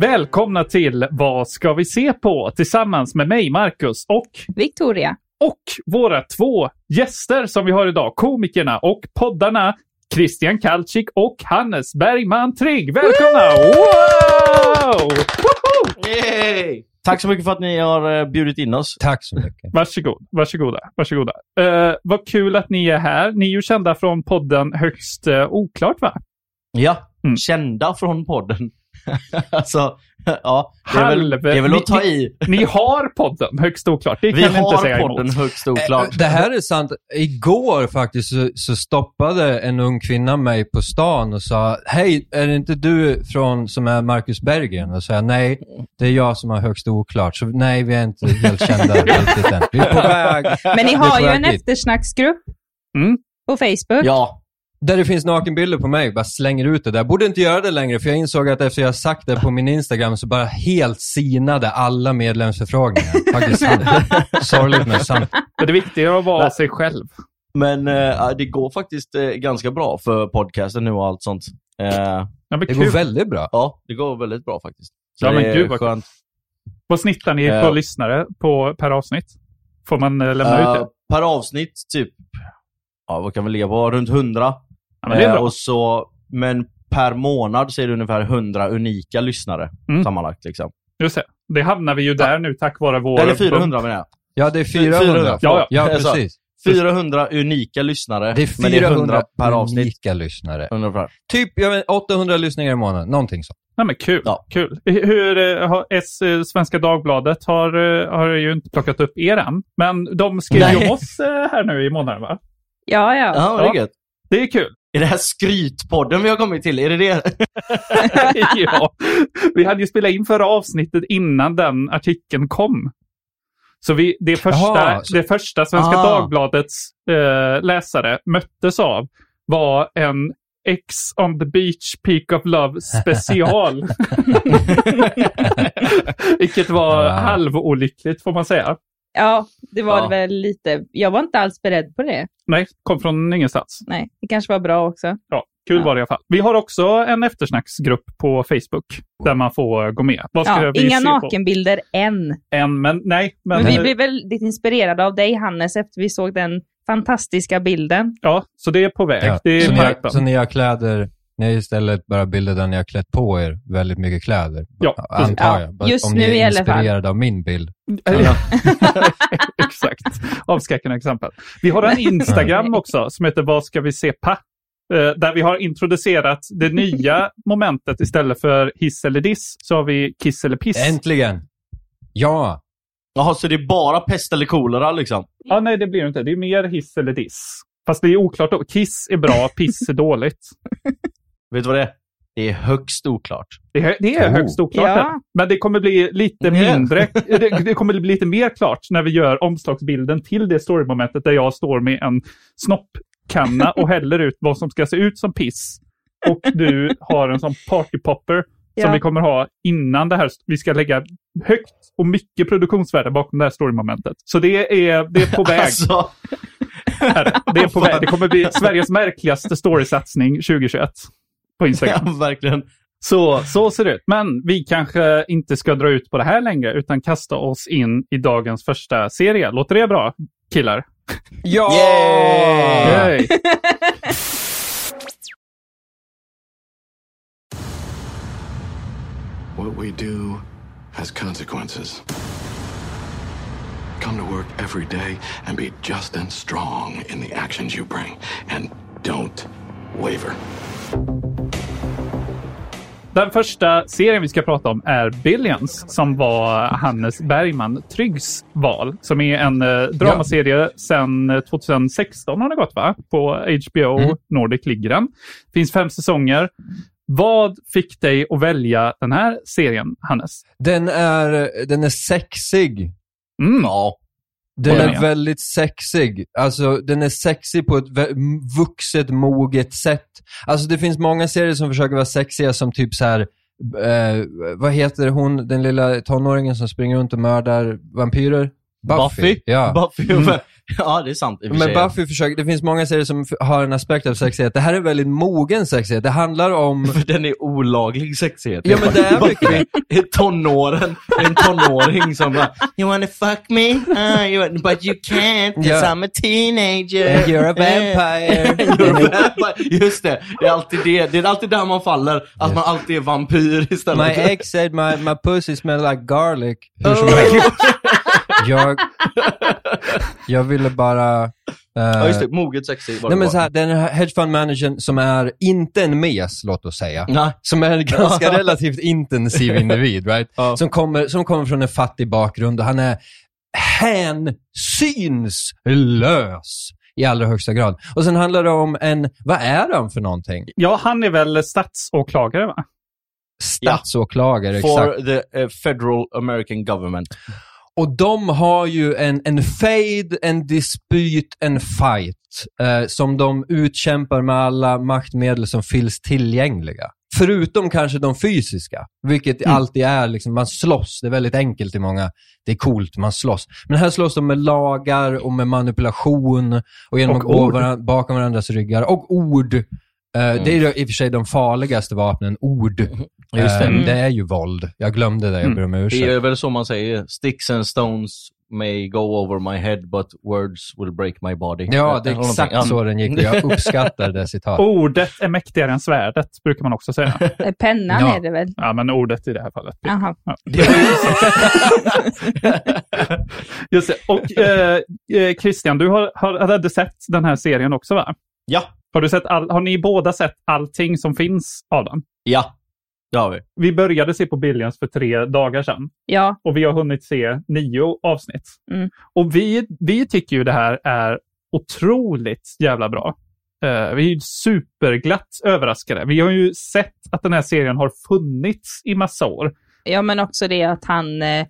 Välkomna till Vad ska vi se på? Tillsammans med mig, Marcus, och, Victoria. och våra två gäster som vi har idag. Komikerna och poddarna Christian Kalczyk och Hannes Bergman Trygg. Välkomna! Wow! Woho! Yay! Tack så mycket för att ni har eh, bjudit in oss. Tack så mycket. Varsågod, varsågoda, varsågoda. Uh, vad kul att ni är här. Ni är ju kända från podden Högst uh, Oklart, va? Ja, Mm. kända från podden. alltså, ja. Det är, väl, Halv- det är väl att ta ni- i. Ni har podden Högst Oklart. Det Vi kan ni inte säga har emot. podden högst oklart. Eh, Det här är sant. Igår faktiskt så, så stoppade en ung kvinna mig på stan och sa Hej, är det inte du från som är Marcus Berggren? Och sa jag nej, det är jag som har högst oklart. Så nej, vi är inte helt kända riktigt än. Vi är på väg. Men ni Vi har ju en dit. eftersnacksgrupp Mm. på Facebook. Ja, Där det finns nakenbilder på mig, bara slänger ut det där. Borde inte göra det längre, för jag insåg att efter jag sagt det på min Instagram så bara helt sinade alla medlemsförfrågningar. Faktiskt. Sorgligt men sant. Men Det viktiga är att vara sig själv. men eh, det går faktiskt eh, ganska bra för podcasten nu och allt sånt. Eh, Ja, Det kul. går väldigt bra. ja, det går väldigt bra faktiskt. Så Ja, men det är gud, vad skönt. Vad snittar ni på Ja. lyssnare på, per avsnitt? Får man eh, lämna Eh, ut det? per avsnitt, typ, ja vad kan vi ligga på? Runt 100. Ja, men det är Eh, bra. och så, men per månad så är det ungefär 100 unika lyssnare Mm. sammanlagt. Liksom. Just det. det hamnar vi ju där nu tack vare vår... Eller 400 menar jag. Ja, det är 400. 400. Ja, Ja, sa- precis. 400 unika lyssnare. Det är men 400 per avsnitt. unika lyssnare. Ungefär. Typ jag vet, 800 lyssningar i månaden, någonting så. Ja, men kul. Ja. kul. Hur, eh, har S, eh, Svenska Dagbladet har, har ju inte plockat upp er än. Men de skrev ju Nej. om oss här nu i månaden, va? Ja, ja. Ja, det är Ja. Det är kul. Är det här skrytpodden vi har kommit till? Är det det? ja. Vi hade ju spelat in förra avsnittet innan den artikeln kom. Så vi, det, första, Jaha, så- det första Svenska Ah. Dagbladets eh, läsare möttes av var en X on the beach peak of love special. Vilket var Wow. halvolyckligt får man säga. Ja, det var Ja. det väl lite. Jag var inte alls beredd på det. Nej, kom från ingenstans. Nej, det kanske var bra också. Ja, kul Ja. var det i alla fall. Vi har också en eftersnacksgrupp på Facebook där man får gå med. Vad ska Ja, vi inga se på? nakenbilder än. En, men nej. Men, Men vi blev väldigt inspirerade av dig, Hannes, efter vi såg den fantastiska bilden. Ja, så det är på väg. Ja. Det är Så, ni har, så ni har kläder, ni har istället bara bilder där ni har klätt på er väldigt mycket kläder. Ja, antar Ja, jag. Bara just Om nu ni i är alla fall. inspirerade av min bild. Ja. Exakt. Avskräckande exempel. Vi har en Instagram också som heter Vad ska vi se pa? Eh, Där vi har introducerat det nya momentet istället för hiss eller diss så har vi kiss eller piss. Äntligen! Ja! Jaha, så det är bara pest eller kolera liksom? Ja, nej, det blir det inte. Det är mer hiss eller diss. Fast det är oklart. då. Kiss är bra, piss är dåligt. Vet du vad det är? Det är högst oklart. Det är, det är Oh. högst oklart. Ja. Men det kommer bli lite mindre. Det, det kommer bli lite mer klart när vi gör omslagsbilden till det storymomentet där jag står med en snoppkanna och häller ut vad som ska se ut som piss. Och du har en sån partypopper som Ja. vi kommer ha innan det här. Vi ska lägga högt och mycket produktionsvärde bakom det här storymomentet. Så det är, det är på väg. Alltså, det är på väg. Det kommer bli Sveriges märkligaste storysatsning 2021 på Instagram. ja, verkligen. Så, så ser det ut. Men vi kanske inte ska dra ut på det här längre utan kasta oss in i dagens första serie. Låter det bra, killar? Ja! Yay. What we do has consequences. Come to work every day and be just and strong in the actions you bring. And don't waver. Den första serien vi ska prata om är Billions som var Hannes Bergman Tryggs val. Som är en eh, dramaserie sedan 2016 har det gått va? På HBO Mm. Nordic ligger den. Finns fem säsonger. Vad fick dig att välja den här serien, Hannes? Den är, den är sexig. Mm. Ja. Den är med. väldigt sexig. Alltså, den är sexig på ett vuxet, moget sätt. Alltså, det finns många serier som försöker vara sexiga som typ så här. Eh, vad heter hon, den lilla tonåringen som springer runt och mördar vampyrer? Buffy? Ja. Buffy. Ja, det är sant Men. Buffy försöker, det finns många serier som har en aspekt av sexighet. Det här är väldigt mogen sexighet. Det handlar om... För den är olaglig sexighet. Ja, men det är mycket. I tonåren, en tonåring som bara You wanna fuck me? Uh, you but you can't 'cause Ja. I'm a teenager. You're a vampire. You're a vampire. Just det, det är alltid det. Det är alltid där man faller. Att man alltid är vampyr istället. My ex said my, my pussy smell like garlic. Hur som helst. Jag, jag ville bara... eh, Ja just det, moget sexig Nej men så här, den här hedge fund managern som är inte en mes, låt oss säga. Nej. Som är en ganska relativt intensiv individ, right? Ja. Som, kommer, som kommer från en fattig bakgrund och han är hänsynslös i allra högsta grad. Och sen handlar det om en, vad är han för någonting? Ja, han är väl statsåklagare va? Statsåklagare, exakt. For the eh, federal American government. Och de har ju en, en fade, en dispyt, en fight eh, som de utkämpar med alla maktmedel som finns tillgängliga. Förutom kanske de fysiska, vilket Mm. alltid är, liksom, man slåss. Det är väldigt enkelt i många, det är coolt, man slåss. Men här slåss de med lagar och med manipulation och genom Och att gå varan, bakom varandras ryggar. Och ord. Eh, Det är i och för sig de farligaste vapnen, ord. Just det. Eh, Mm. det är ju våld. Jag glömde det, jag ber om ursäkt. Det är väl så man säger. Sticks and stones may go over my head but words will break my body. Ja, det är exakt så den gick jag uppskattar det citatet. Ordet är mäktigare än svärdet, brukar man också säga. Eh, Pennan Ja. är det väl? Ja, men ordet i det här fallet. Jaha. Just det. Och eh, Christian, du har, har, hade sett den här serien också va? Ja, Har, du sett all, har ni båda sett allting som finns av den? ja. Det har vi. Vi började se på Billions för tre dagar sedan Ja, och vi har hunnit se nio avsnitt. Mm. Och vi, vi tycker ju det här är otroligt jävla bra. Eh, vi är ju superglatt överraskade. Vi har ju sett att den här serien har funnits i massa år. ja men också det att han, eh,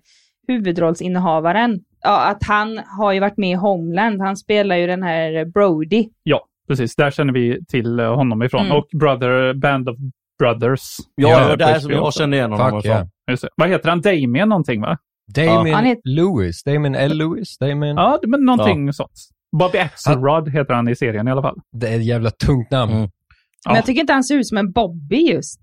huvudrollsinnehavaren, ja att han har ju varit med i Homeland. Han spelar ju den här Brody. Ja, precis. Där känner vi till eh, honom ifrån. Mm. Och Brother, Band of Brothers. Ja, Ja, det var där som jag också. kände igen honom Fuck ifrån. yeah. Vad heter han? Damien någonting va? Damien Han heter- Lewis. Damien L. Lewis. Damien... Ja, men någonting sånt. Bobby Axelrod heter han i serien i alla fall. Det är ett jävla tungt namn. Mm. Men jag tycker inte han ser ut som en Bobby just.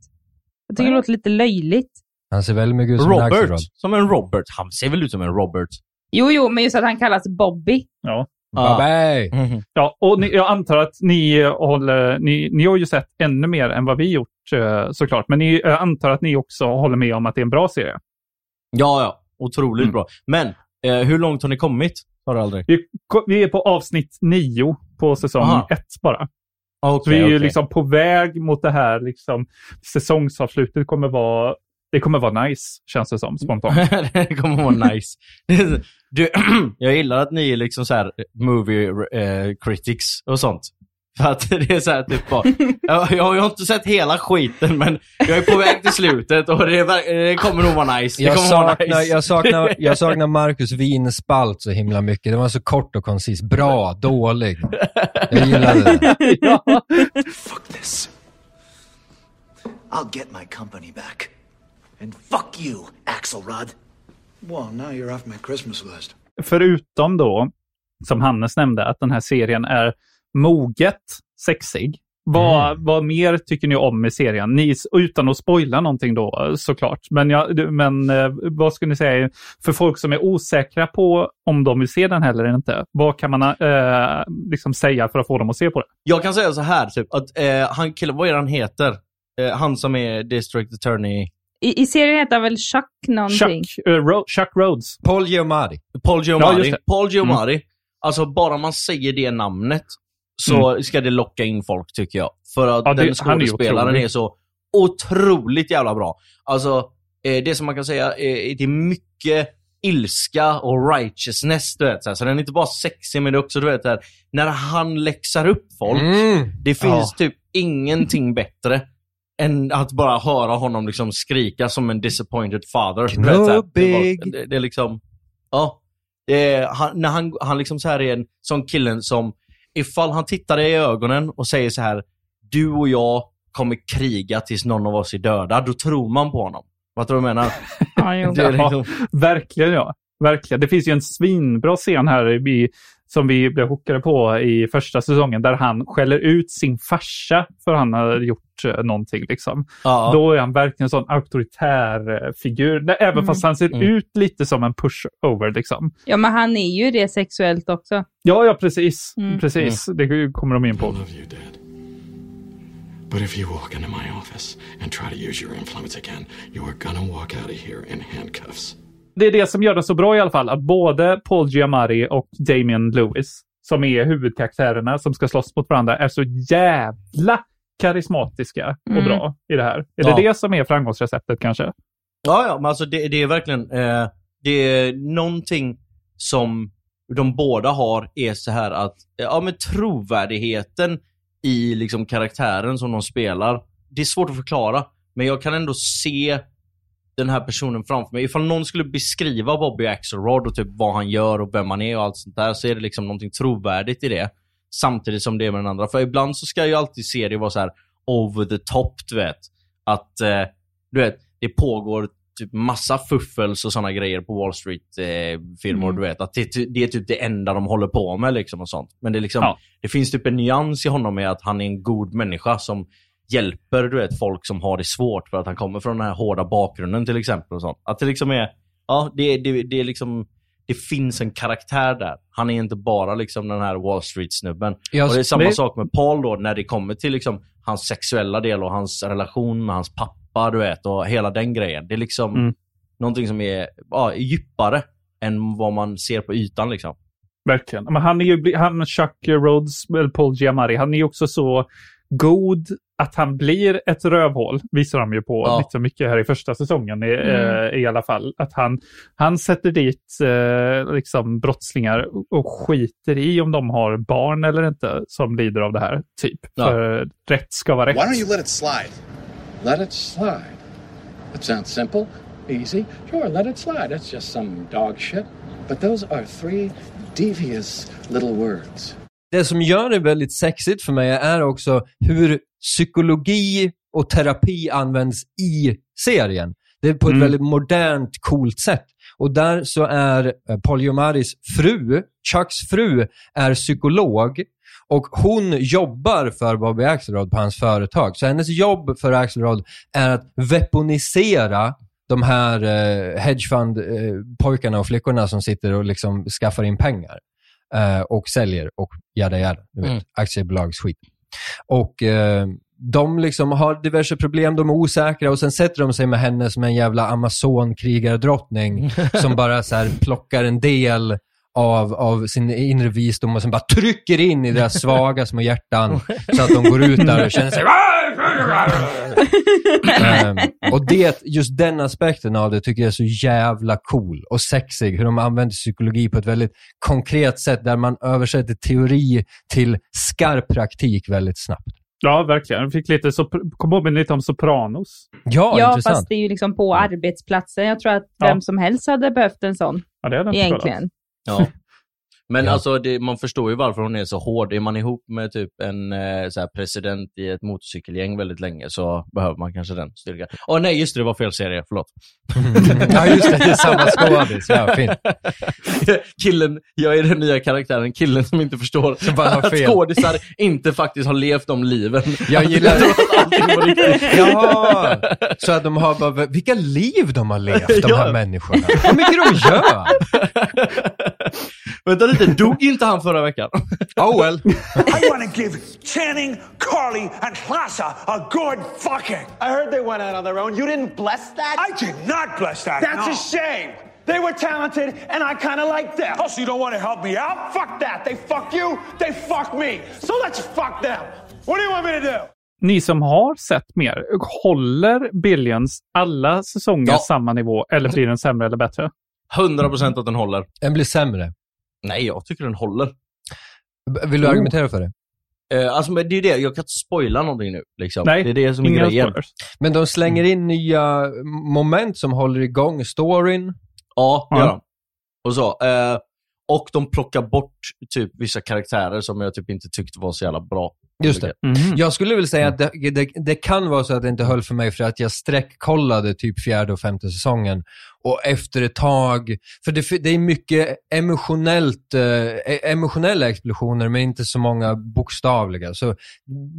Jag tycker det låter lite löjligt. Han ser väldigt mycket ut som en Robert. Axelrod. Som en Robert. Han ser väl ut som en Robert? Jo, jo, men just att han kallas Bobby. Ja. Babay! Mhm. Ja, och ni, jag antar att ni håller, ni, ni har ju sett ännu mer än vad vi gjort eh, såklart, men ni, jag antar att ni också håller med om att det är en bra serie. Ja, ja. Otroligt Mm. bra. Men, eh, hur långt har ni kommit? Har aldrig? Vi, vi är på avsnitt nio på säsong Aha. ett bara. Okej, Så vi är ju okej. liksom på väg mot det här liksom, säsongsavslutet kommer vara, det kommer vara nice, känns det som spontant. det kommer vara nice. Du, jag gillar att ni är liksom så här movie eh, critics och sånt. För att det är så här typ bara, jag, jag har inte sett hela skiten men jag är på väg till slutet och det, det kommer nog vara nice. Det Jag saknar, nice. jag, saknar, jag saknar Marcus vinspalt så himla mycket. Det var så kort och koncis. Bra, dålig. Jag gillade det. ja. Fuck this. I'll get my company back. And fuck you, Axelrod. Well, now you're off my Christmas list. Förutom då, som Hannes nämnde, att den här serien är moget sexig. Vad, Mm. vad mer tycker ni om i serien? Ni, utan att spoila någonting då såklart. Men, jag, men eh, vad skulle ni säga för folk som är osäkra på om de vill se den heller eller inte? Vad kan man eh, liksom säga för att få dem att se på det? Jag kan säga så här typ, att eh, han killen, vad är det han heter? Eh, han som är District Attorney, I, I serien heter han väl Chuck någonting? Chuck, eh, Ro- Chuck Rhodes. Paul Giamatti. Paul Ja, Giamatti. det. Paul Giamatti. Alltså bara man säger det namnet så ska det locka in folk tycker jag. För att Ja, det- den är skådespelaren otrolig. är så otroligt jävla bra. Alltså, eh, det som man kan säga, eh, det är mycket ilska och righteousness, du vet. Så, här. så den är inte bara sexig, men det är också, du vet, där, när han läxar upp folk. Mm. Det finns Ja. typ ingenting bättre än att bara höra honom liksom skrika som en disappointed father. Knubbig. var, det, det är liksom, ja. Det är, han, när han, han liksom så här är en sån killen som, ifall han tittar dig i ögonen och säger så här, du och jag kommer kriga tills någon av oss är döda, då tror man på honom. Vad tror du menar? Ja, är Ja, liksom, verkligen ja. Verkligen. Det finns ju en svinbra scen här i, som vi blev hookade på i första säsongen där han skäller ut sin farsa för han har gjort eh, någonting. Liksom. ja. Då är han verkligen en sån auktoritär eh, figur. Även fast han ser Mm. ut lite som en pushover. Liksom. ja, men han är ju det sexuellt också. Ja, ja precis. Mm. precis. Det kommer de in på. But if you walk into my office and try to use your influence again, you are gonna walk out of here in handcuffs. Det är det som gör det så bra i alla fall. Att både Paul Giamatti och Damian Lewis, som är huvudkaraktärerna som ska slåss mot varandra, är så jävla karismatiska och Mm. bra i det här. Är Ja. det det som är framgångsreceptet kanske? Ja, ja, men alltså det, det är verkligen, eh, det är någonting som de båda har är så här att, ja men trovärdigheten i liksom karaktären som de spelar, det är svårt att förklara, men jag kan ändå se den här personen framför mig. Ifall någon skulle beskriva Bobby Axelrod och typ vad han gör och vem han är och allt sånt där, så är det liksom någonting trovärdigt i det. Samtidigt som det är med den andra. För ibland så ska ju alltid serier vara så här over the top, du vet. Att, eh, du vet, det pågår typ massa fuffels och sådana grejer på Wall Street-firmor, Mm. du vet. Att det, det är typ det enda de håller på med liksom och sånt. Men det är liksom, Ja. det finns typ en nyans i honom med att han är en god människa som hjälper, du vet, folk som har det svårt för att han kommer från den här hårda bakgrunden till exempel och sånt. Att det liksom är, ja, det, det, det är liksom, det finns en karaktär där. Han är inte bara liksom den här Wall Street-snubben. Och det är samma det- sak med Paul då, när det kommer till liksom hans sexuella del och hans relation med hans pappa, du vet, och hela den grejen. Det är liksom Mm. någonting som är ja, djupare än vad man ser på ytan liksom. Verkligen. Men han är ju, han Chuck Rhodes, eller Paul Giamatti, han är ju också så god att han blir ett rövhål, visar de ju på Ja. lite mycket här i första säsongen i, Mm. eh, i alla fall. Att han, han sätter dit eh, liksom brottslingar och skiter i om de har barn eller inte som lider av det här, typ. Ja. För rätt ska vara rätt. Why don't you let it slide? Let it slide. That sounds simple, easy. Sure, let it slide. That's just some dog shit. But those are three devious little words. Det som gör det väldigt sexigt för mig är också hur psykologi och terapi används i serien. Det är på ett Mm. väldigt modernt, coolt sätt. Och där så är eh, Paul Giamattis fru, Chucks fru, är psykolog och hon jobbar för Bobby Axelrod på hans företag. Så hennes jobb för Axelrod är att weaponisera de här eh, hedgefund-pojkarna och flickorna som sitter och liksom skaffar in pengar eh, och säljer och jada jada, du vet, Mm. aktiebolagsskit. Och eh, de liksom har diverse problem, de är osäkra och sen sätter de sig med henne som en jävla amazon-krigardrottning som bara så här plockar en del av, av sin inre visdom och sen bara trycker in i deras svaga små hjärtan så att de går ut där och känner sig... Ehm, och det, just den aspekten av det tycker jag är så jävla cool och sexig. Hur de använder psykologi på ett väldigt konkret sätt där man översätter teori till skarp praktik väldigt snabbt. Ja, verkligen. Jag fick lite, så, kom ihåg lite om Sopranos. Ja, Ja, intressant. fast det är ju liksom på arbetsplatsen. Jag tror att Ja. vem som helst hade behövt en sån, Ja, det hade jag inte kollat. egentligen. Ja. Men Ja. alltså, det, man förstår ju varför hon är så hård. Är man ihop med typ en eh, så här, president i ett motorcykelgäng väldigt länge så behöver man kanske den styrkan. Åh nej, just det, det var fel serie. Förlåt. ja, just det. Det är samma skådis. Ja, fint. killen, jag är den nya karaktären, killen som inte förstår Som bara att fel. skådisar inte faktiskt har levt de liven. Jag gillar- riktigt. Jaha! Så att de har bara, vilka liv de har levt, de här Ja. människorna. Vad mycket de gör! Vänta lite, dog inte han förra veckan? Oh well. I want to give Channing, Carly, and Plaza a good fucking. I heard they went out on their own. You didn't bless that? I did not bless that. That's no. a shame. They were talented, and I kind of like them. Oh, so you don't want to help me out? Fuck that. They fuck you, they fuck me. So let's fuck them. What do you want me to do? ni som har sett mer, håller Billions alla säsonger Ja. samma nivå eller blir den sämre eller bättre? 100% att den håller. Den blir sämre. Nej, jag tycker den håller. Vill du Oh. argumentera för det? Eh, alltså, men det är det, jag kan inte spoila någonting nu. Liksom. Nej, det är det som är inga grejen. spoilers. Men de slänger in nya moment som håller igång storyn. Ja, det Ja. gör de. Och så. Eh, och de plockar bort typ vissa karaktärer som jag typ inte tyckte var så jävla bra. Just det. Mhm. Jag skulle vilja säga att det, det, det kan vara så att det inte höll för mig för att jag sträckkollade typ fjärde och femte säsongen. Och efter ett tag, för det, det är mycket emotionellt, eh, emotionella explosioner men inte så många bokstavliga. Så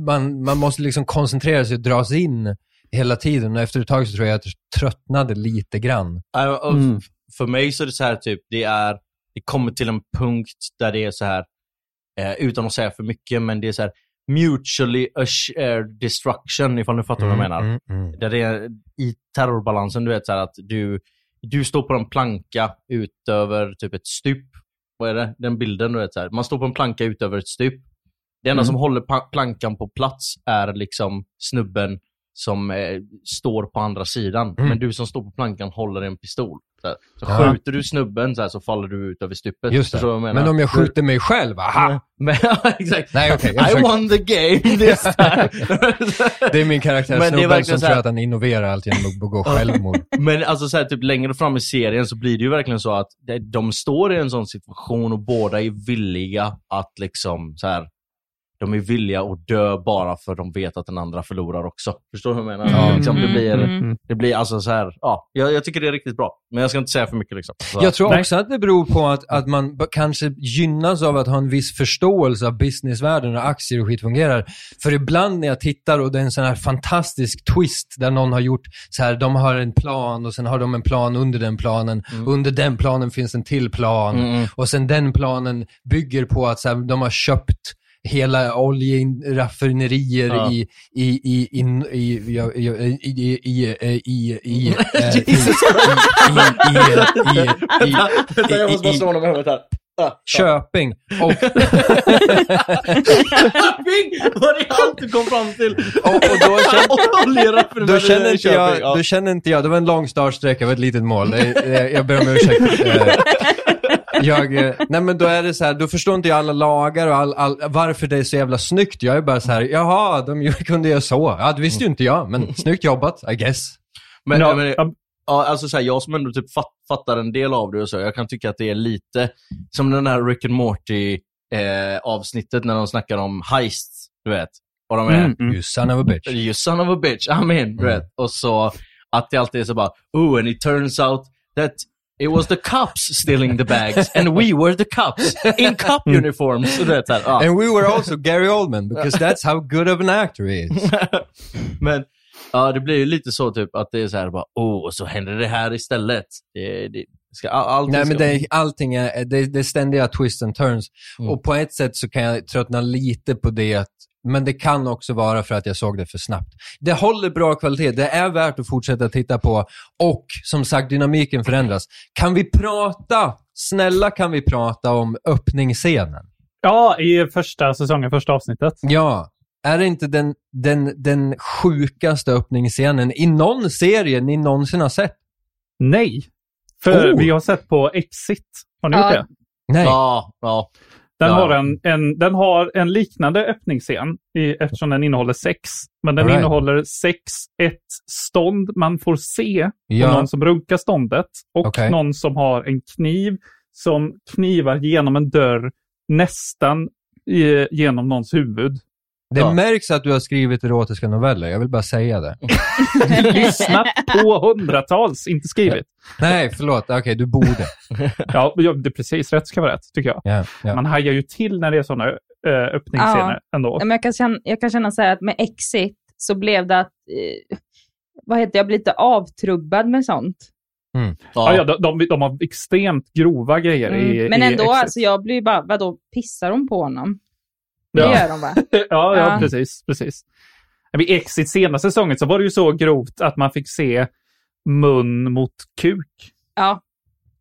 man, man måste liksom koncentrera sig och dras in hela tiden och efter ett tag så tror jag att jag tröttnade lite grann. Eh, Mm. För mig så är det så här typ, det är, det kommer till en punkt där det är så här, eh, utan att säga för mycket, men det är så här mutually assured destruction, ifall ni fattar vad jag menar. Mm, mm. Där det är i terrorbalansen, du vet så här att du, du står på en planka utöver typ ett stup. Vad är det? Den bilden, du vet så här. Man står på en planka utöver ett stup. Det enda Mm. som håller plankan på plats är liksom snubben som eh, står på andra sidan. Mm. Men du som står på plankan håller en pistol. Så, så Ja. skjuter du snubben så, här, så faller du ut över stupet. Just det. Jag? Men om jag skjuter mig själv, aha! Men, exakt. Nej, jag I försöker- won the game this time. Det är min karaktär, Men det är snubben verkligen som så här- tror att han innoverar allt genom att begå självmord. Men alltså så här, typ längre fram i serien så blir det ju verkligen så att de står i en sån situation och båda är villiga att liksom så här. De är villiga att dö bara för de vet att den andra förlorar också. Förstår du hur jag menar? Ja. Liksom, det, blir, Mm. det blir alltså så här, ja, jag, jag tycker det är riktigt bra. Men jag ska inte säga för mycket liksom. Så, Jag tror Nej. också att det beror på att, att man kanske gynnas av att ha en viss förståelse av businessvärlden och aktier och skit fungerar. För ibland när jag tittar och det är en sån här fantastisk twist där någon har gjort så här, de har en plan och sen har de en plan under den planen. Under den planen finns en till plan. Mm, mm. Och sen den planen bygger på att så här, de har köpt hela oljeraffinerier Ja. i, i, i, i, i, i, i, i, i, i, i, eh, i, Jesus i, i, i, i, Vänta, jag måste bara i- slå honom i huvudet här. Ah, Köping. Och, Köping! Vad det allt du kom fram till? och, och då, känner, då, känner inte jag, ja. då känner inte jag, det var en lång startsträcka, det var ett litet mål. Det- Jag ber om ursäkt. Jag, eh, nej men då är det så här, då förstår inte jag alla lagar och all, all, varför det är så jävla snyggt. Jag är bara så här, jaha, de ju- kunde göra så. Ja, det visste ju inte jag, men snyggt jobbat, I guess. Men, Ja, men, ja. alltså så här, jag som ändå typ fatt, fattar en del av det och så, jag kan tycka att det är lite som den här Rick and Morty eh, avsnittet när de snackar om heists, du vet. Och de är, Mm, mm. You son of a bitch. you son of a bitch, I'm in, du vet. Och så att det alltid är så bara, oh, and it turns out that it was the cops stealing the bags and we were the cops in cop uniforms. Du vet, så här, ja. And we were also Gary Oldman, because that's how good of an actor he is. Men ja, det blir ju lite så typ att det är så här bara, oh, och så händer det här istället. Det, det ska, all, Nej, men det, allting är, det, det är ständiga twists and turns. Mm. Och på ett sätt så kan jag tröttna lite på det, men det kan också vara för att jag såg det för snabbt. Det håller bra kvalitet, det är värt att fortsätta titta på och som sagt, dynamiken förändras. Kan vi prata, snälla kan vi prata om öppningsscenen? Ja, i första säsongen, första avsnittet. Ja, är det inte den, den, den sjukaste öppningsscenen i någon serie ni någonsin har sett? Nej. För Oh. vi har sett på Exit. Har ni Ja. gjort det? Nej. Ja, ja. Den, Ja. har en, en, den har en liknande öppningsscen i, eftersom den innehåller sex. Men den right. innehåller sex, ett stånd man får se Ja. någon som runkar ståndet och Okej. någon som har en kniv som knivar genom en dörr nästan i, genom någons huvud. Det Ja. märks att du har skrivit erotiska noveller, jag vill bara säga det. Lyssnat på hundratals, inte skrivit. Nej, förlåt. Okej, du borde. Ja, det är precis rätt ska vara rätt, tycker jag. Ja, ja. Man hajar ju till när det är sådana äh, öppningsscener ändå. Ja, men jag, kan känna, jag kan känna så här att med Exit så blev det att, eh, vad heter jag blir lite avtrubbad med sånt. Ja, ja, de, de, de har extremt grova grejer i Mm. Men i ändå, Exit. alltså jag blir bara, vadå, pissar de på honom? Det Ja. gör de va? ja, ja, Ja. precis. precis. Vid Exit senaste säsongen så var det ju så grovt att man fick se mun mot kuk Ja.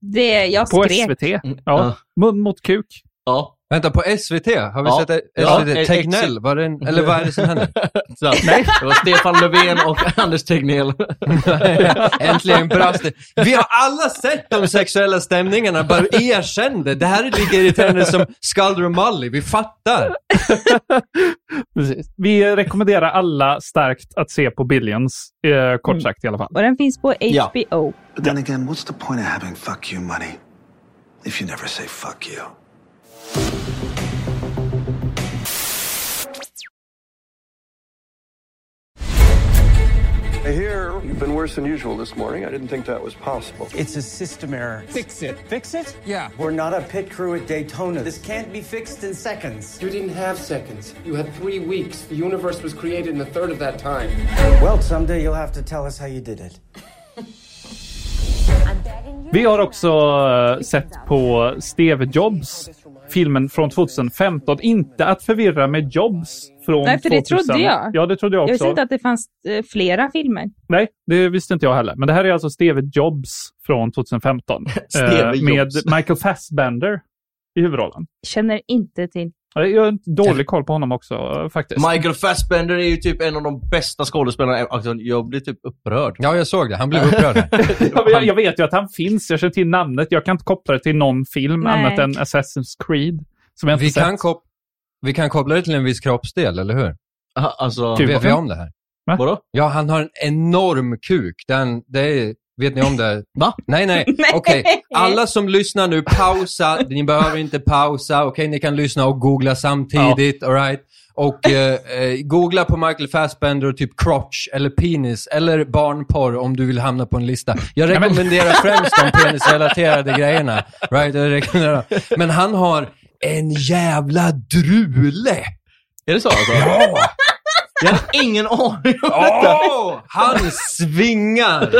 Det, jag på skrek. SVT. Ja, Ja. mun mot kuk. Ja. Vänta, på SVT? Har vi Ja. sett Ja, SVT? Tegnell? Var det en, eller vad är det som händer? Så, Nej. Det var Stefan Löfven och Anders Tegnell. Äntligen brast det. Vi har alla sett de sexuella stämningarna, bara erkänn det. Det här är lika irriterande som Skalder och Molly, vi fattar. Precis. Vi rekommenderar alla starkt att se på Billions, eh, kort Mm. sagt i alla fall. Och den finns på Ja. HBO. But then again, what's the point of having fuck you money if you never say fuck you? I hear you've been worse than usual this morning. I didn't think that was possible. It's a system error. Fix it. Fix it? Yeah. We're not a pit crew at Daytona. This can't be fixed in seconds. You didn't have seconds. You had three weeks. The universe was created in a third of that time. Well, someday you'll have to tell us how you did it. Vi har också eh, sett på Steve Jobs, filmen från 2015. Inte att förvirra med Jobs från Nej, för det 2000. trodde jag. Ja, det trodde jag Jag också. visste inte att det fanns eh, flera filmer. Nej, det visste inte jag heller. Men det här är alltså Steve Jobs från 2015. Steve eh, med Jobs. Michael Fassbender i huvudrollen. Känner inte till. Jag har en dålig koll på honom också faktiskt. Michael Fassbender är ju typ en av de bästa skådespelarna. Alltså, jag blir typ upprörd. Ja, jag såg det. Han blev upprörd. Jag, jag vet ju att han finns, jag känner till namnet. Jag kan inte koppla det till någon film Nej. annat än Assassin's Creed. Som jag inte Vi sett. kan, kop- vi kan koppla det till en viss kroppsdel, eller hur? Alltså, Vet vi om det här? Vadå? Ja, han har en enorm kuk. Den, det är, vet ni om det? Va? Nej, nej. Okej, alla som lyssnar nu, pausa. Ni behöver inte pausa. Okej, ni kan lyssna och googla samtidigt. All right? Och eh, eh, googla på Michael Fassbender och typ crotch eller penis eller barnporr om du vill hamna på en lista. Jag rekommenderar främst de penisrelaterade grejerna. Right? Jag rekommenderar. Men han har en jävla drule. Är det så alltså? Ja! Jag hade ingen aning om detta. Åh, han svingar!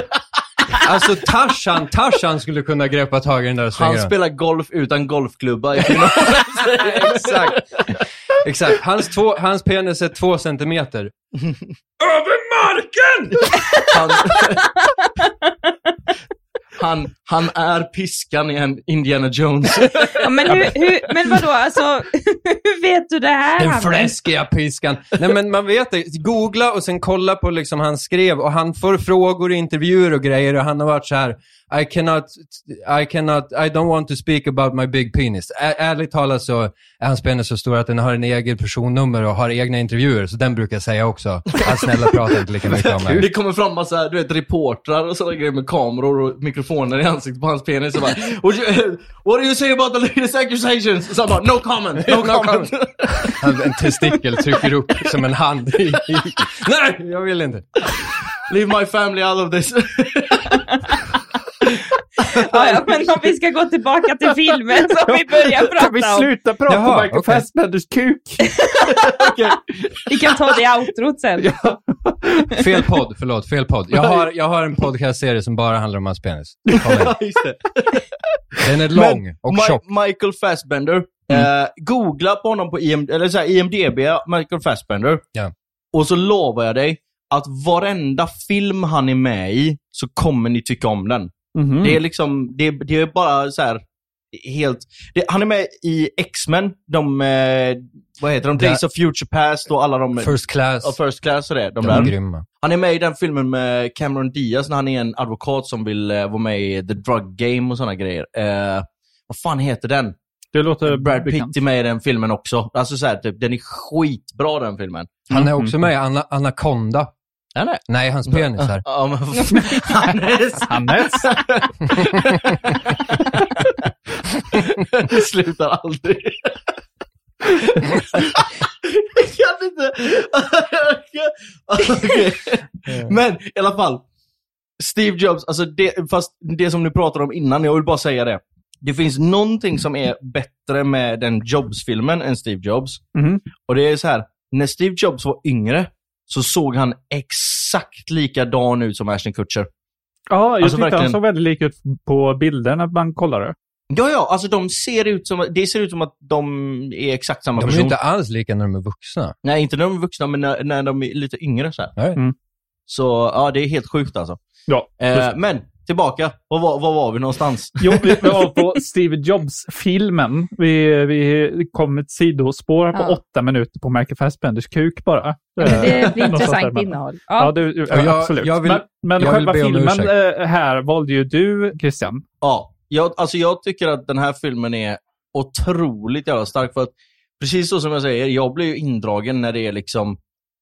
Alltså Tarzan, Tarzan skulle kunna greppa tag i den där och Han den. spelar golf utan golfklubba i finalen. Exakt. Exakt. Hans, två, hans penis är två centimeter. Över marken! Han, han, han är piskan i en Indiana Jones. Ja, men, hur, hur, men vadå, alltså, hur vet du det här? Den fläskiga piskan. Nej men man vet det. Googla och sen kolla på liksom han skrev och han får frågor i intervjuer och grejer och han har varit så här. I cannot, I cannot, I don't want to speak about my big penis. Ä- ärligt talat så är hans penis så stor att den har en egen personnummer och har egna intervjuer. Så den brukar jag säga också. Att snälla prata inte lika mycket om det. Det kommer fram massa, du vet, reportrar och sådana grejer med kameror och mikrofoner i ansiktet på hans penis och bara What, do you say about the latest accusations? Så han bara, no comment, no, No comment. Han- En testikel trycker upp som en hand. Nej, jag vill inte. Leave my family out of this. Ja, ja, men om vi ska gå tillbaka till filmen som vi börjar prata Kan vi om. sluta prata Jaha, om Michael okej. Fassbenders kuk? Vi kan ta det i outrot sen. Fel podd, förlåt, fel podd. Jag har, jag har en podcastserie som bara handlar om hans penis. Den är lång och Ma- tjock. Michael Fassbender. Eh, googla på honom på IM, eller så här, IMDB, Michael Fassbender. Ja. Och så lovar jag dig att varenda film han är med i så kommer ni tycka om den. Mhm. Det är liksom, det, det är bara så här helt... Det, han är med i X-Men, de, eh, vad heter de? Days of Future Past och alla de... First class. Ja, First Class och det. De De är där. grymma. Han är med i den filmen med Cameron Diaz när han är en advokat som vill eh, vara med i The Drug Game och sådana grejer. Eh, vad fan heter den? Det låter Brad Pitt är med i den filmen också. Alltså så här, typ, den är skitbra den filmen. Han är också med i Ana Anaconda. Ja, nej. Hans penis här. Ja, men. Hannes! Hannes? Det slutar aldrig. Jag kan inte. Okej. Men i alla fall. Steve Jobs, alltså det, fast det som ni pratade om innan, jag vill bara säga det. Det finns någonting som är bättre med den Jobs-filmen än Steve Jobs. Mhm. Och det är så här, när Steve Jobs var yngre så såg han exakt likadan ut som Ashton Kutcher. Ja, jag Alltså, tyckte han såg väldigt lik ut på bilder när man kollar det. Ja, ja, alltså de ser ut som, det ser ut som att de är exakt samma De är ju person. inte alls lika när de är vuxna. Nej, inte när de är vuxna, men när, när de är lite yngre så här. Nej. Mm. Så ja, det är helt sjukt alltså. Ja, Eh, men tillbaka. Var, var, var var vi någonstans? Jo, vi var på Steve Jobs-filmen. Vi, vi kom ett sidospår på Ja. åtta minuter på Michael Fassbenders kuk bara. Ja, men det blir Eh, intressant innehåll. Ja, Ja. du, Och jag- absolut. jag vill- men men själva filmen eh, här valde ju du, Christian. Ja, jag, alltså jag tycker att den här filmen är otroligt jävla stark för att precis så som jag säger, jag blir ju indragen när det är liksom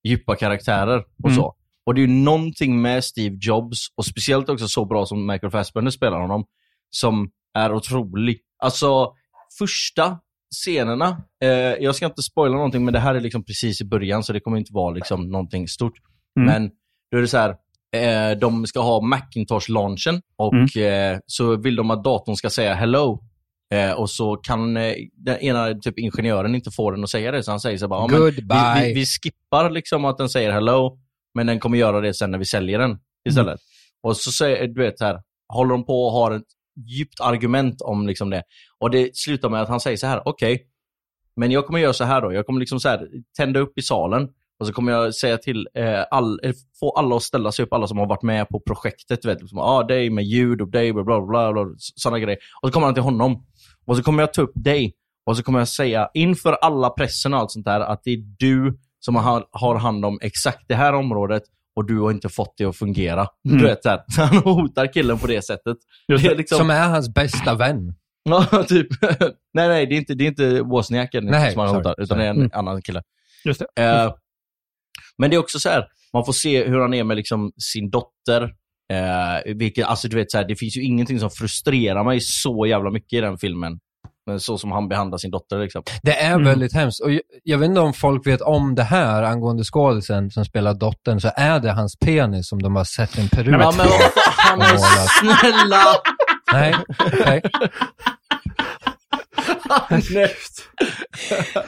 djupa karaktärer och Mm. så. Och det är ju någonting med Steve Jobs, och speciellt också så bra som Michael Fassbender spelar honom, som är otrolig. Alltså, första scenerna, eh, jag ska inte spoila någonting, men det här är liksom precis i början, så det kommer inte vara liksom någonting stort. Mm. Men då är det så här, eh, de ska ha Macintosh-launchen och Mm. eh, så vill de att datorn ska säga hello. Eh, och så kan eh, den ena typ ingenjören inte få den att säga det, så han säger så här bara, ja, men vi, vi, vi skippar liksom att den säger hello, men den kommer göra det sen när vi säljer den istället. Och så säger, du vet här, håller de på och har ett djupt argument om liksom det. Och det slutar med att han säger så här, okej, men jag kommer göra så här då. Jag kommer liksom så här, tända upp i salen och så kommer jag säga till eh, all, eh, få alla att ställa sig upp, alla som har varit med på projektet. Du vet, liksom, ah, dig med ljud och dig, bla bla bla, bla sådana grejer. Och så kommer han till honom. Och så kommer jag ta upp dig. Och så kommer jag säga inför alla pressen och allt sånt där att det är du som har, har hand om exakt det här området och du har inte fått det att fungera. Mm. Du vet, så här. Så han hotar killen på det sättet. Just Det är liksom- Som är hans bästa vän. Ja, typ. nej, nej, det är inte, det är inte Wozniak eller Nej, som han sorry, hotar, utan sorry. det är en Mm. annan kille. Just det. Eh, men det är också så här, man får se hur han är med liksom sin dotter. Eh, vilket, alltså du vet, så här, det finns ju ingenting som frustrerar mig så jävla mycket i den filmen. Men så som han behandlar sin dotter. Liksom. Det är väldigt hemskt. Och jag, jag vet inte om folk vet om det här angående skådisen som spelar dottern, så är det hans penis som de har sett en peruk Ja, men och målat. snälla! Nej, okej. Nej.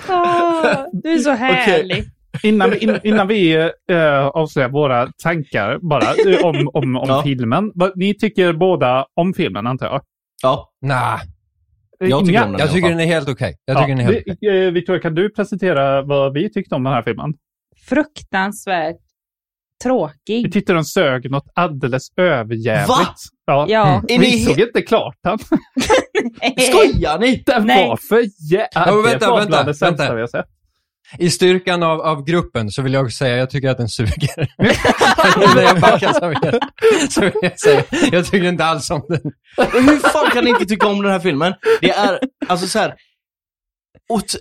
Ah, du är så härlig. Innan vi, in, innan vi eh, avslöjar våra tankar bara eh, om, om, om Ja. filmen. Ni tycker båda om filmen antar jag? Ja, Nah, jag tycker Inga- jag tycker den är helt okej. Okej. vi- eh, Victoria, kan du presentera vad vi tyckte om den här filmen? Fruktansvärt Vi tråkig. tyckte den sög något alldeles överjävligt. Va? Ja. Ja. Mm. Vi ni såg inte klart den. Skojar ni? Den Nej. var för jävligt. Ja, vänta, vänta, vänta. I styrkan av, av gruppen så vill jag säga jag tycker att den suger. Jag backar så vill jag, så jag säga jag tycker inte alls om den. Hur fan kan ni inte tycka om den här filmen? Det är, alltså så här.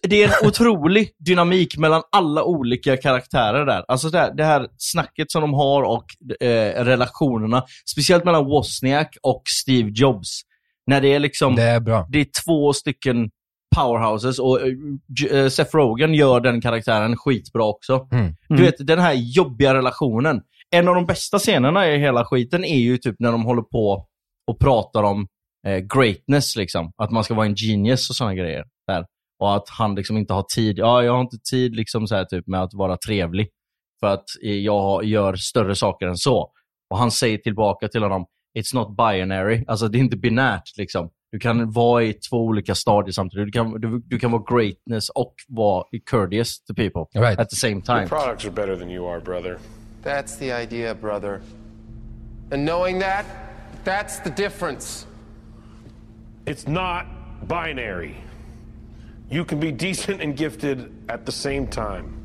Det är en otrolig dynamik mellan alla olika karaktärer där. Alltså det här, det här snacket som de har och eh, relationerna. Speciellt mellan Wozniak och Steve Jobs. När det är liksom, Det är bra. det är två stycken powerhouses och eh, Seth Rogen gör den karaktären skitbra också. Mm. Du vet, den här jobbiga relationen. En av de bästa scenerna i hela skiten är ju typ när de håller på och pratar om eh, greatness, liksom. Att man ska vara en genius och sådana grejer. Där. Och att han liksom inte har tid. Ja, jag har inte tid liksom så här, typ, med att vara trevlig. För att eh, jag gör större saker än så. Och han säger tillbaka till honom, it's not binary. Alltså det är inte binärt liksom. Du kan vara i två olika stadier samtidigt. Du kan, du, du kan vara greatness och vara courteous to people Right. at the same time. Your products are better than you are, brother. That's the idea, brother. And knowing that, that's the difference. It's not binary. You can be decent and gifted at the same time.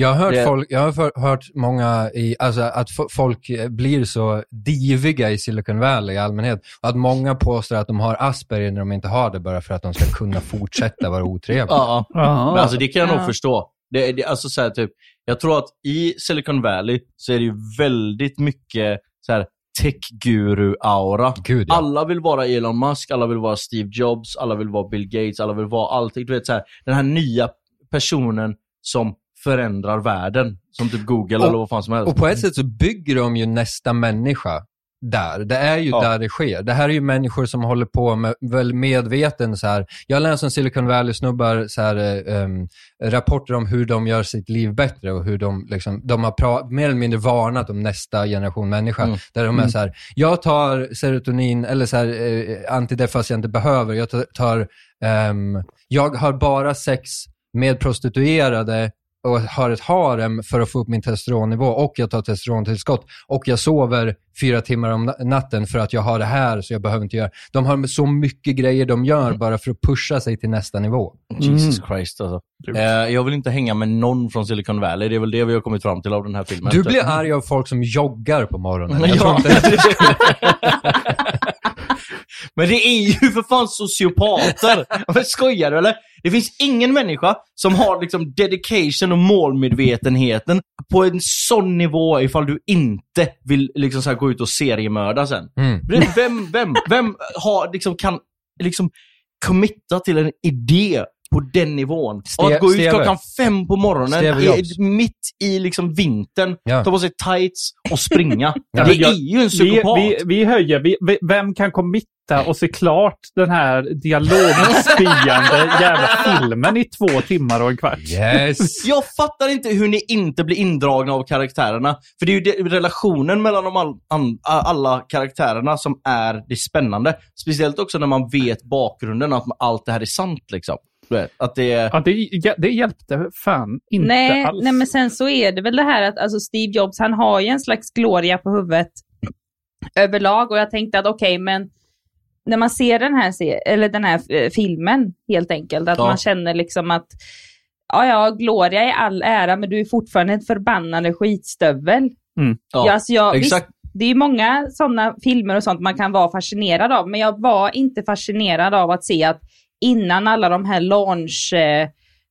Jag har hört, Det- folk, jag har för, hört många, i, alltså att fo- folk blir så diviga i Silicon Valley i allmänhet. Och att många påstår att de har Asperger när de inte har det bara för att de ska kunna fortsätta vara otrevliga. Ja, men alltså det kan jag nog Ja. förstå. Det, det, alltså så här, typ, jag tror att i Silicon Valley så är det ju väldigt mycket så här tech-guru-aura. Ja. Alla vill vara Elon Musk, alla vill vara Steve Jobs, alla vill vara Bill Gates, alla vill vara allting. Du vet, så här, den här nya personen som förändrar världen. Som typ Google Och- eller vad fan som helst. Och på ett sätt så bygger de ju nästa människa där. Det är ju Ja. där det sker. Det här är ju människor som håller på med väl medveten så här. Jag läser om Silicon Valley-snubbar så här, em, rapporter om hur de gör sitt liv bättre och hur de liksom, de har mer eller mindre varnat om nästa generation människa. Mm. Där de är så här, jag tar serotonin eller så här, eh, antidepp fast jag inte behöver. Jag tar, tar ehm, jag har bara sex med prostituerade och har ett harem för att få upp min testosteronnivå och jag tar testosterontillskott och jag sover fyra timmar om na- natten för att jag har det här så jag behöver inte göra. De har så mycket grejer de gör bara för att pusha sig till nästa nivå. Jesus Christ alltså. Eh, jag vill inte hänga med någon från Silicon Valley. Det är väl det vi har kommit fram till av den här filmen. Du blir arg av folk som joggar på morgonen. Jag tror ja. Men det är ju för fan sociopater! Men skojar du eller? Det finns ingen människa som har liksom dedication och målmedvetenheten på en sån nivå ifall du inte vill liksom så gå ut och seriemörda sen. Mm. Vem, vem, vem har, liksom, kan liksom committa till en idé på den nivån? Ste- och att gå ut Steve. klockan fem på morgonen, i- mitt i liksom vintern, Ja. ta på sig tights och springa. Ja, det är ju en vi, psykopat. vi, vi höjer, vi, vi, vem kan committa och se klart den här dialogspyande jävla filmen i två timmar och en kvart? Yes! Jag fattar inte hur ni inte blir indragna av karaktärerna. För det är ju det, relationen mellan de all, an, alla karaktärerna som är det spännande. Speciellt också när man vet bakgrunden, att allt det här är sant liksom. Att det är... Ja, det, det hjälpte fan inte nej, alls. nej, men sen så är det väl det här att alltså Steve Jobs, han har ju en slags gloria på huvudet överlag och jag tänkte att okej, men när man ser den här, se- eller den här eh, filmen helt enkelt, att Ja. man känner liksom att ja, ja, gloria är all ära, men du är fortfarande en förbannade skitstövel. Mm. Ja, alltså jag, exakt. visst, det är ju många sådana filmer och sånt man kan vara fascinerad av, men jag var inte fascinerad av att se att innan alla de här launch, eh,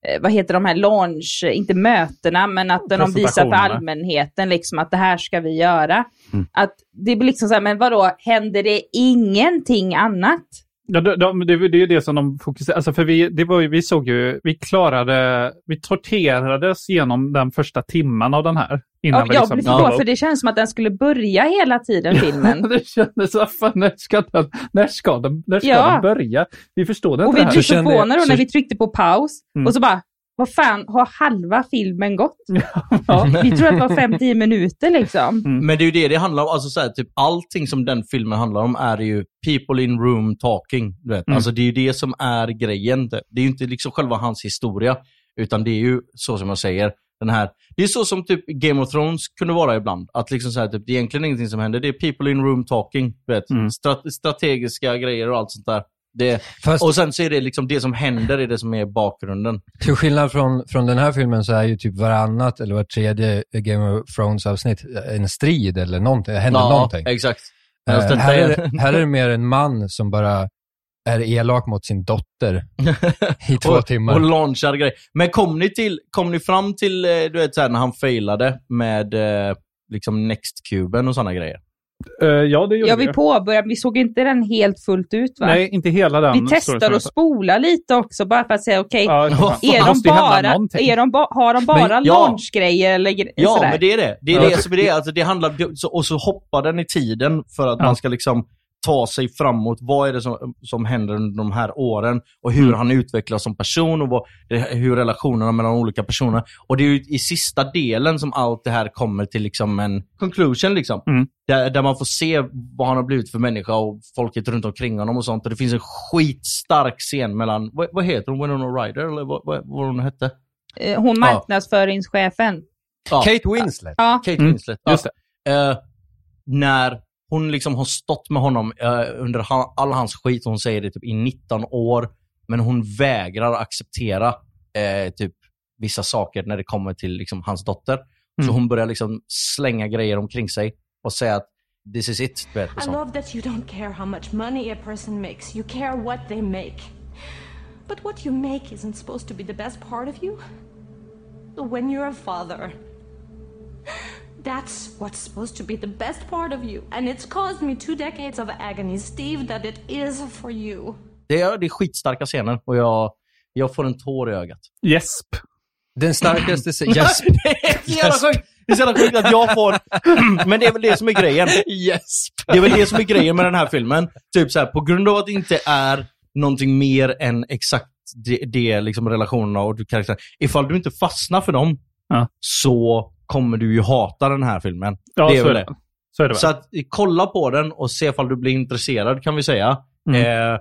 eh, vad heter de här launch, eh, inte mötena, men att de visar för allmänheten liksom att det här ska vi göra. Mm. Att det blir liksom så här, men vadå, händer det ingenting annat? Ja, de, de, det, det är ju det som de fokuserar, alltså för vi, det var ju, vi såg ju, vi klarade, vi torterades genom den första timman av den här. Innan Ja, vi liksom, förlåt, för det känns som att den skulle börja hela tiden, filmen. det kändes så fan, när ska den, när ska den, när ska Ja. den börja? Vi förstod inte Och det vi här. blev Så kände- förvånade då när vi tryckte på paus Mm. och så bara, vad fan, har halva filmen gått? Ja. Vi tror att det var 5-10 minuter liksom. Men det är ju det det handlar om. Alltså så här, typ allting som den filmen handlar om är ju people in room talking. Du vet. Mm. Alltså det är ju det som är grejen. Det det är ju inte liksom själva hans historia, utan det är ju så som jag säger, den här, det är så som typ Game of Thrones kunde vara ibland. Att liksom så här, typ, det är egentligen ingenting som händer, det är people in room talking. Du vet. Mm. Strat- strategiska grejer och allt sånt där. Det, Fast och sen så är det liksom det som händer är det som är bakgrunden. till skillnad från, från den här filmen så är ju typ varannat eller var tredje Game of Thrones-avsnitt en strid eller någonting. Det händer någonting. exakt. Detta här, är, är- det- här är det mer en man som bara är elak mot sin dotter i två och, timmar. Och launchar grejer. Men kom ni, till, kom ni fram till, eh, du vet, så här, när han failade med eh, liksom Next-kuben och sådana grejer? Eh, ja, det gjorde Ja, vi. vi påbörjade, vi såg inte den helt fullt ut va? Nej, inte hela den. vi testar att spola lite också bara för att säga okej, Ja, är de bara, är de ba, har de bara Men, ja. launchgrejer eller gre- Ja, sådär? men det är det. Det är Ja. det som är det. Alltså, det handlar, och så hoppar den i tiden för att Ja. man ska liksom ta sig framåt. Vad är det som, som händer under de här åren? Och hur Mm. han utvecklas som person och vad, det, hur relationerna mellan olika personer. Och det är ju i sista delen som allt det här kommer till liksom en conclusion. Liksom. Mm. Där, där man får se vad han har blivit för människa och folket runt omkring honom och sånt. Och det finns en skitstark scen mellan, vad, vad heter hon, Winona Ryder eller vad, vad, vad hon hette? Eh, Hon marknadsföringschefen. Ja. Kate Winslet. Ja, Kate Mm, Winslet. just Ja. Eh, när hon liksom har stått med honom eh, under ha, all hans skit, hon säger det typ i 19 år, men hon vägrar acceptera eh, typ vissa saker när det kommer till liksom, hans dotter. Så Mm. hon börjar liksom slänga grejer omkring sig och säga att this is it. Vet, I love that you don't care how much money a person makes. You care what they make. But what you make isn't supposed to be the best part of you. When you're a father, that's what's supposed to be the best part of you. And it's caused me two decades of agony, Steve, that it is for you. det, är, det är skitstarka scener och jag, jag får en tår i ögat. Gäsp. Den starkaste... se- Yes. det är så jävla sjukt! Det är så jävla sjukt att jag får... Men det är väl det som är grejen. yes. Det är väl det som är grejen med den här filmen. Typ så här, på grund av att det inte är någonting mer än exakt det, det liksom relationerna och karaktärer. Ifall du inte fastnar för dem Ja. så kommer du ju hata den här filmen. Ja, det är så väl är det. det. Så är det Så väl. att kolla på den och se ifall du blir intresserad kan vi säga. Mm. Eh,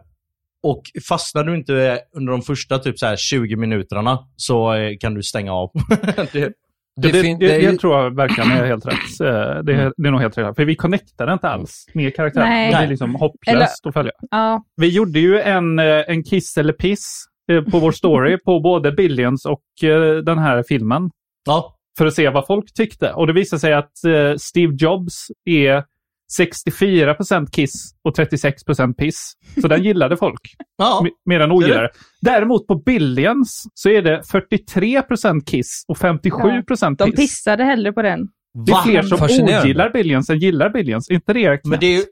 och fastnar du inte under de första typ så här 20 minuterna så eh, kan du stänga av. det, Det, det, det, det det tror jag verkligen är helt rätt. Eh, Det är, det är nog helt rätt. För vi connectade inte alls med karaktären. Nej. Det är liksom hopplöst att följa. Ja. Vi gjorde ju en, eh, en kiss eller piss eh, på vår story på både Billions och eh, den här filmen. Ja. För att se vad folk tyckte. Och det visade sig att eh, Steve Jobs är 64% kiss och 36% piss. Så den gillade folk. Ja. M- mer än ogillade. Däremot på Billions så är det 43% kiss och 57% De piss. pissade hellre på den. Det är fler som ogillar Billions än gillar Billions. inte det? Men det är ju,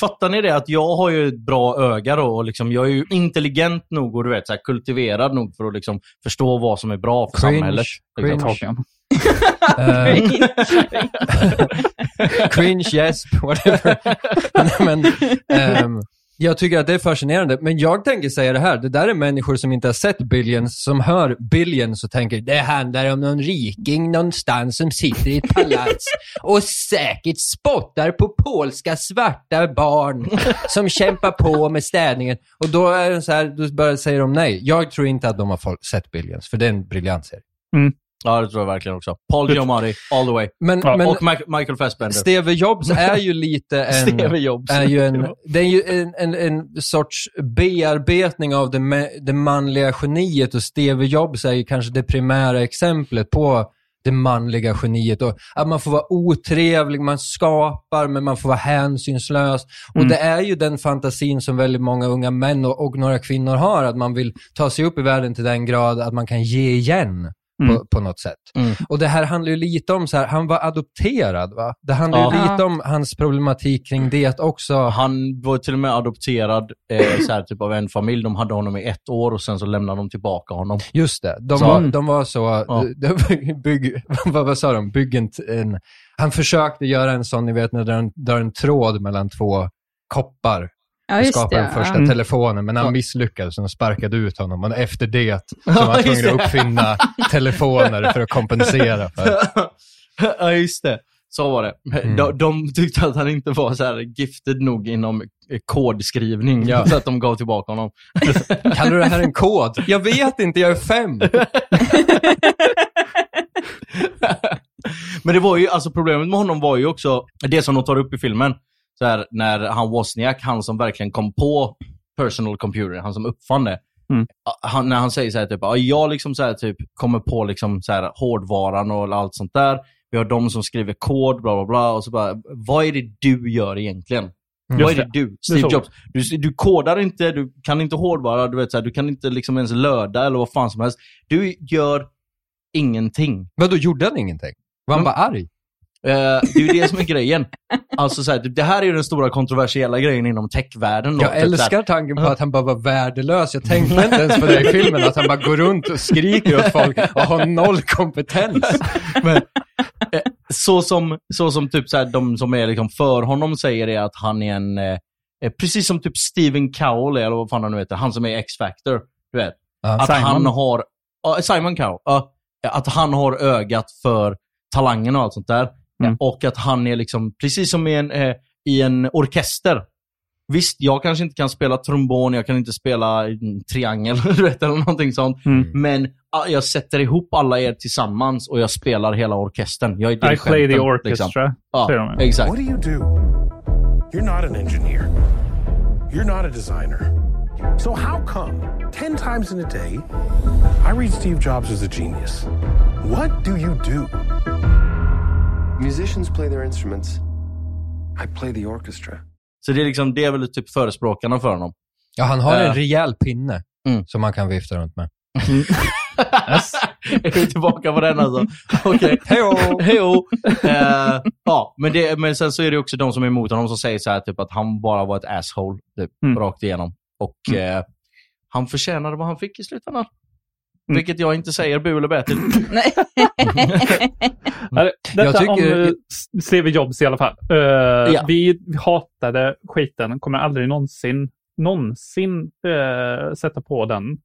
fattar ni det att jag har ju ett bra öga då och liksom, jag är ju intelligent nog och du vet, så här, kultiverad nog för att liksom förstå vad som är bra för Cringe, samhället. Liksom. cringe. Eh, cringe, yes, whatever. Men, ehm, jag tycker att det är fascinerande, men jag tänker säga det här. Det där är människor som inte har sett Billions, som hör Billions och tänker det handlar om någon riking någonstans som sitter i ett palats och säkert spottar på polska svarta barn som kämpar på med städningen. Och då är det så här, då säger de nej. Jag tror inte att de har folk sett Billions, för det är en briljant serie. Mm. Ja, det tror jag verkligen också. Paul Giamatti, all the way. Men, men och Michael- Michael Fassbender. Steve Jobs är ju lite en... Steve Jobs. Är ju en, det är ju en, en, en sorts bearbetning av det, det manliga geniet och Steve Jobs är ju kanske det primära exemplet på det manliga geniet. Och att man får vara otrevlig, man skapar, men man får vara hänsynslös. Och Mm. det är ju den fantasin som väldigt många unga män och, och några kvinnor har, att man vill ta sig upp i världen till den grad att man kan ge igen. Mm. På, på något sätt. Mm. Och det här handlar ju lite om så här, han var adopterad va? Det handlar ju Ja. lite om hans problematik kring det också. Han var till och med adopterad eh, så här, typ av en familj. De hade honom i ett år och sen så lämnade de tillbaka honom. Just det, de, Så- var, de var så, Ja. de, bygg, vad, vad sa de, bygg en, en, han försökte göra en sån, ni vet när de drar en tråd mellan två koppar Ja, det. den första Mm. telefonen, men han Ja. misslyckades och de sparkade ut honom. Och efter det så var han tvungen att uppfinna telefoner för att kompensera för. ja, just det. Så var det. Mm. De, de tyckte att han inte var så här gifted nog inom kodskrivning, Ja. så att de gav tillbaka honom. Kallar du det här en kod? Jag vet inte, jag är fem. Men det var ju, alltså problemet med honom var ju också det som de tar upp i filmen. Så här, när han Wozniak, han som verkligen kom på personal computer, han som uppfann det. Mm. Han, när han säger så här, typ, "Ja, jag liksom så här, typ, kommer på liksom så här, hårdvaran och allt sånt där. Vi har de som skriver kod, bla bla bla. Och så bara, vad är det du gör egentligen? Vad Just är det du? Steve. Jobs. Du, du kodar inte, du kan inte hårdvara, du, vet, så här, du kan inte liksom ens löda eller vad fan som helst. Du gör ingenting. Vadå, gjorde han ingenting? Var han Mm. bara arg? Eh, det är ju det som är grejen. Alltså, så här, det här är ju den stora kontroversiella grejen inom techvärlden. Jag Typ älskar tanken på att han bara var värdelös. Jag tänkte inte ens på det i filmen, att han bara går runt och skriker åt folk och har noll kompetens. Men, eh, så som, så som typ så här, de som är liksom för honom säger är att han är en, eh, eh, precis som typ Steven Cowell eller vad fan han nu heter, han som är X-Factor. Du vet. Ja, att Simon. han har, ja, Simon Cowell, ja, att han har ögat för talangen och allt sånt där. Mm. Och att han är liksom, precis som i en, eh, i en orkester. Visst, jag kanske inte kan spela trombon, jag kan inte spela mm, triangel, du vet, eller någonting sånt. Mm. Men ah, jag sätter ihop alla er tillsammans och jag spelar hela orkestern. Jag är I play the dirigenten, orchestra. Liksom. Ja, exakt. What do you do? You're not an engineer. You're not a designer. So how come 10 times in a day I read Steve Jobs as a genius? What do you do? Musicians play their instruments. I play the orchestra. Så det är liksom, det är väl typ förespråkarna för honom. Ja, han har en Eh. rejäl pinne Mm. som man kan vifta runt med. är vi tillbaka på den alltså? Okej. Hejo! Hejo! Eh, ja, men, det, men sen så är det också de som är emot honom som säger så här, typ att han bara var ett asshole typ, Mm. rakt igenom. Och eh, han förtjänade vad han fick i slutändan. Mm. Vilket jag inte säger bu eller bä till. Nej. Nej, Detta Jag tycker- om uh, Steve Jobs i alla fall. Eh, Ja. Vi hatade skiten, kommer aldrig någonsin, någonsin eh, sätta på den igen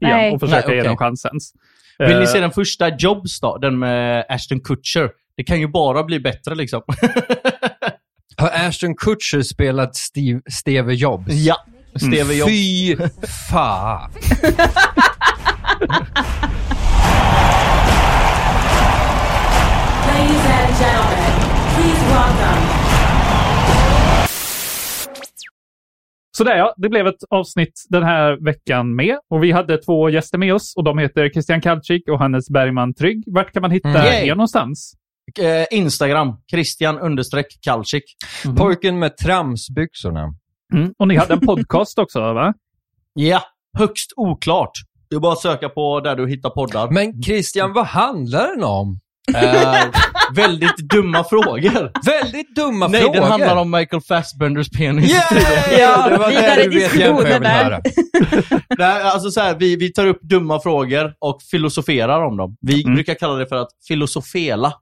Nej. och försöka Nej, ge okej. den chansens. Vill ni Eh, se den första Jobs då? Den med Ashton Kutcher. Det kan ju bara bli bättre liksom. Har Ashton Kutcher spelat Steve, Steve Jobs? ja. Steve Jobs. Fy fan. Ladies and gentlemen, please welcome Sådär ja, det blev ett avsnitt den här veckan med. Och vi hade två gäster med oss och de heter Christian Kalczyk och Hannes Bergman Trygg. Vart kan man hitta Mm. er någonstans? Eh, Instagram, Christian understreck Kalczyk. Pojken med tramsbyxorna. Mm. Och ni hade en podcast också, va? Ja, högst oklart. Det är bara att söka på där du hittar poddar. Men Christian, vad handlar den om? Eh, väldigt dumma frågor. Väldigt dumma Nej, frågor. den handlar om Michael Fassbenders penis. Yeah! Ja, det var det du vet jag vill höra. Nej, alltså så här, vi, vi tar upp dumma frågor och filosoferar om dem. Vi brukar kalla det för att filosofela.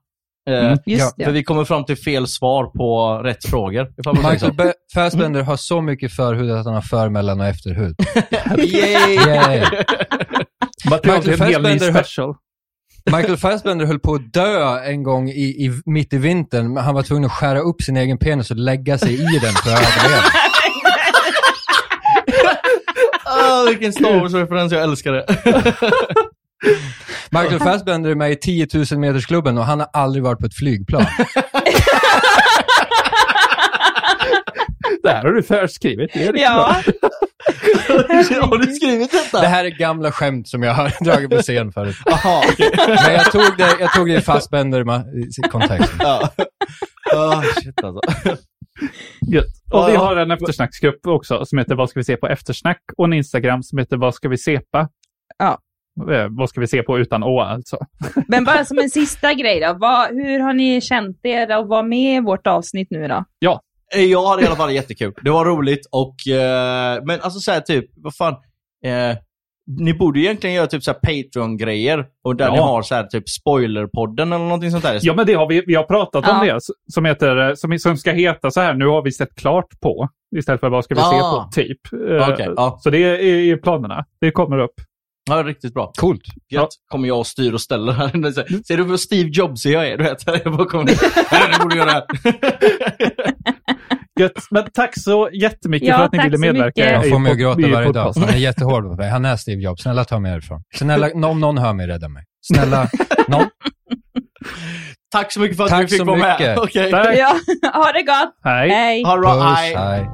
Eh, Mm. Just det. För vi kommer fram till fel svar på rätt frågor. Michael Fassbender har så mycket förhud att han har för-, mellan och efterhud. Yay! Yay. Ny Fassbender special. Michael Fassbender höll på att dö en gång i, i, mitt i vintern, men han var tvungen att skära upp sin egen penis och lägga sig i den för att överleva. Ah, vilken Star Wars-referens, jag älskar det. Michael Fassbender är med i 10 000 metersklubben och han har aldrig varit på ett flygplan. Det här har du förskrivit. Det är Ja. Har du skrivit detta? Det här är gamla skämt som jag har dragit på scen förut. Jaha, okej. Men jag tog det, jag tog det i Fassbender-kontexten. Ja. Ah, shit alltså. Gött. Och vi har en eftersnacksgrupp också som heter Vad ska vi se på eftersnack och en Instagram som heter Vad ska vi sepa? Ja. Eh, Vad ska vi se på utan å alltså? Men bara som en sista grej då. Vad, hur har ni känt er att vara med i vårt avsnitt nu då? Ja, Eh, Jag hade i alla fall jättekul. Det var roligt och... Eh, men alltså såhär typ, vad fan. Eh, ni borde ju egentligen göra typ Patreon-grejer. Och där Ja. ni har såhär typ spoilerpodden eller någonting sånt där. ja men det har vi, vi har pratat om Ja. det. s- Som, heter, eh, som, som ska heta så här, nu har vi sett klart på. Istället för vad ska vi se Ah. på, typ. Okej, ja. Så det är i planerna. Det kommer upp. Ja, riktigt bra. Coolt. Gött. Kommer jag och styr och ställer här. Så här, Ser du hur Steve Jobs jag är? Du vet, jag bara kommer... Du borde göra det här. Gött. Men tack så jättemycket Ja, för att ni tack ville så medverka. mycket. Jag får mig att gråta varje dag. Han är jättehård mot mig. Han är Steve Jobs. Snälla ta mig härifrån. Snälla, om någon hör mig, rädda mig. Snälla, någon. Tack så mycket för att Tack du fick så vara med. mycket. Okej. Tack. Ja, ha det gott! Hej. Hej! Ha det bra. Puss, Hej. hej.